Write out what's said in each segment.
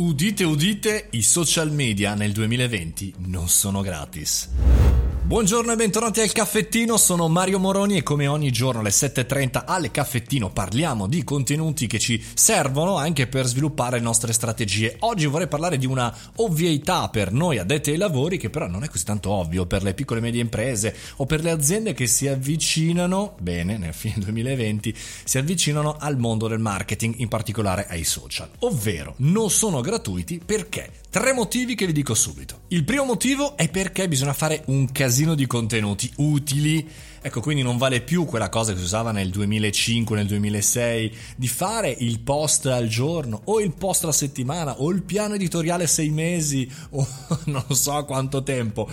Udite, udite, i social media nel 2020 non sono gratis. Buongiorno e bentornati al caffettino, sono Mario Moroni e come ogni giorno alle 7.30 al caffettino parliamo di contenuti che ci servono anche per sviluppare le nostre strategie. Oggi vorrei parlare di una ovvietà per noi addetti ai lavori che però non è così tanto ovvio per le piccole e medie imprese o per le aziende che si avvicinano, bene, nel fine 2020, si avvicinano al mondo del marketing, in particolare ai social. Ovvero, non sono gratuiti perché? Tre motivi che vi dico subito. Il primo motivo è perché bisogna fare un casino di contenuti utili. Ecco, quindi non vale più quella cosa che si usava nel 2005, nel 2006, di fare il post al giorno, o il post alla settimana, o il piano editoriale sei mesi, o non so quanto tempo.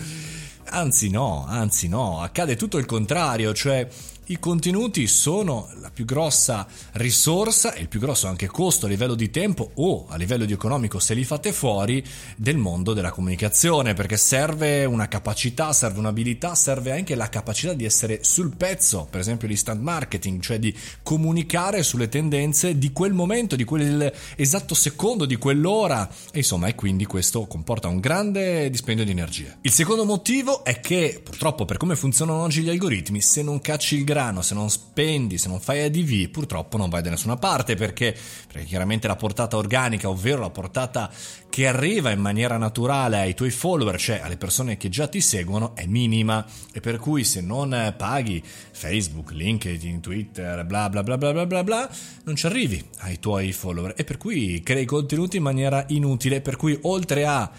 Anzi no, anzi no, accade tutto il contrario, cioè i contenuti sono più grossa risorsa e il più grosso anche costo a livello di tempo o a livello di economico se li fate fuori del mondo della comunicazione perché serve una capacità, serve un'abilità, serve anche la capacità di essere sul pezzo, per esempio l'instant marketing, cioè di comunicare sulle tendenze di quel momento, di quell'esatto secondo, di quell'ora e insomma e quindi questo comporta un grande dispendio di energia. Il secondo motivo è che purtroppo per come funzionano oggi gli algoritmi se non cacci il grano, se non spendi, se non fai ADV, purtroppo non vai da nessuna parte perché, perché chiaramente la portata organica, ovvero la portata che arriva in maniera naturale ai tuoi follower, cioè alle persone che già ti seguono, è minima. E per cui se non paghi Facebook, LinkedIn, Twitter, bla bla bla bla bla bla bla, non ci arrivi ai tuoi follower. E per cui crei contenuti in maniera inutile, per cui oltre a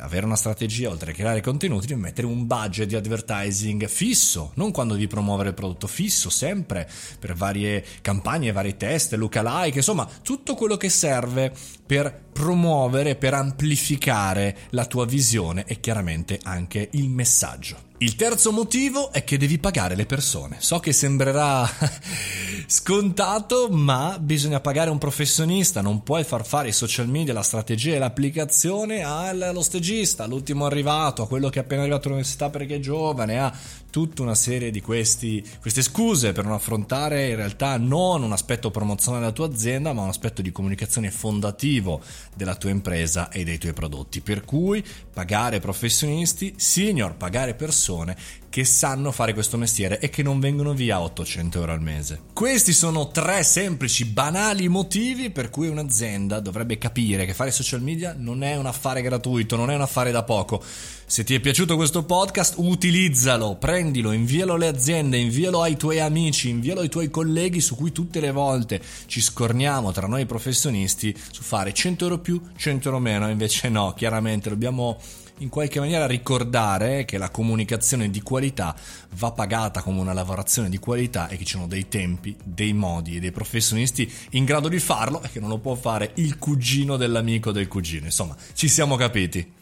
avere una strategia, oltre a creare contenuti, devi mettere un budget di advertising fisso, non quando devi promuovere il prodotto fisso, sempre per varie campagne, vari test, lookalike, insomma, tutto quello che serve per promuovere, per amplificare la tua visione e chiaramente anche il messaggio. Il terzo motivo è che devi pagare le persone. So che sembrerà scontato, ma bisogna pagare un professionista. Non puoi far fare i social media, la strategia e l'applicazione allo stagista, all'ultimo arrivato, a quello che è appena arrivato all'università perché è giovane, a tutta una serie di questi, queste scuse per non affrontare in realtà non un aspetto promozionale della tua azienda, ma un aspetto di comunicazione fondativo della tua impresa e dei tuoi prodotti. Per cui pagare professionisti, senior, pagare persone che sanno fare questo mestiere e che non vengono via 800 euro al mese. Questi sono tre semplici, banali motivi per cui un'azienda dovrebbe capire che fare social media non è un affare gratuito, non è un affare da poco. Se ti è piaciuto questo podcast, utilizzalo, prendilo, invialo alle aziende, invialo ai tuoi amici, invialo ai tuoi colleghi su cui tutte le volte ci scorniamo tra noi professionisti su fare 100 euro più, 100 euro meno, invece no, chiaramente dobbiamo in qualche maniera ricordare che la comunicazione di qualità va pagata come una lavorazione di qualità e che ci sono dei tempi, dei modi e dei professionisti in grado di farlo e che non lo può fare il cugino dell'amico del cugino. Insomma, ci siamo capiti.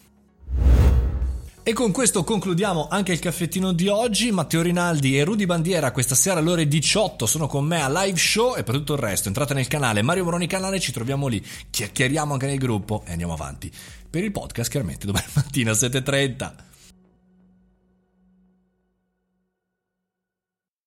E con questo concludiamo anche il caffettino di oggi. Matteo Rinaldi e Rudy Bandiera questa sera alle ore 18 sono con me a live show e per tutto il resto entrate nel canale Mario Moroni canale, ci troviamo lì, chiacchieriamo anche nel gruppo e andiamo avanti. Per il podcast chiaramente domani mattina alle 7.30.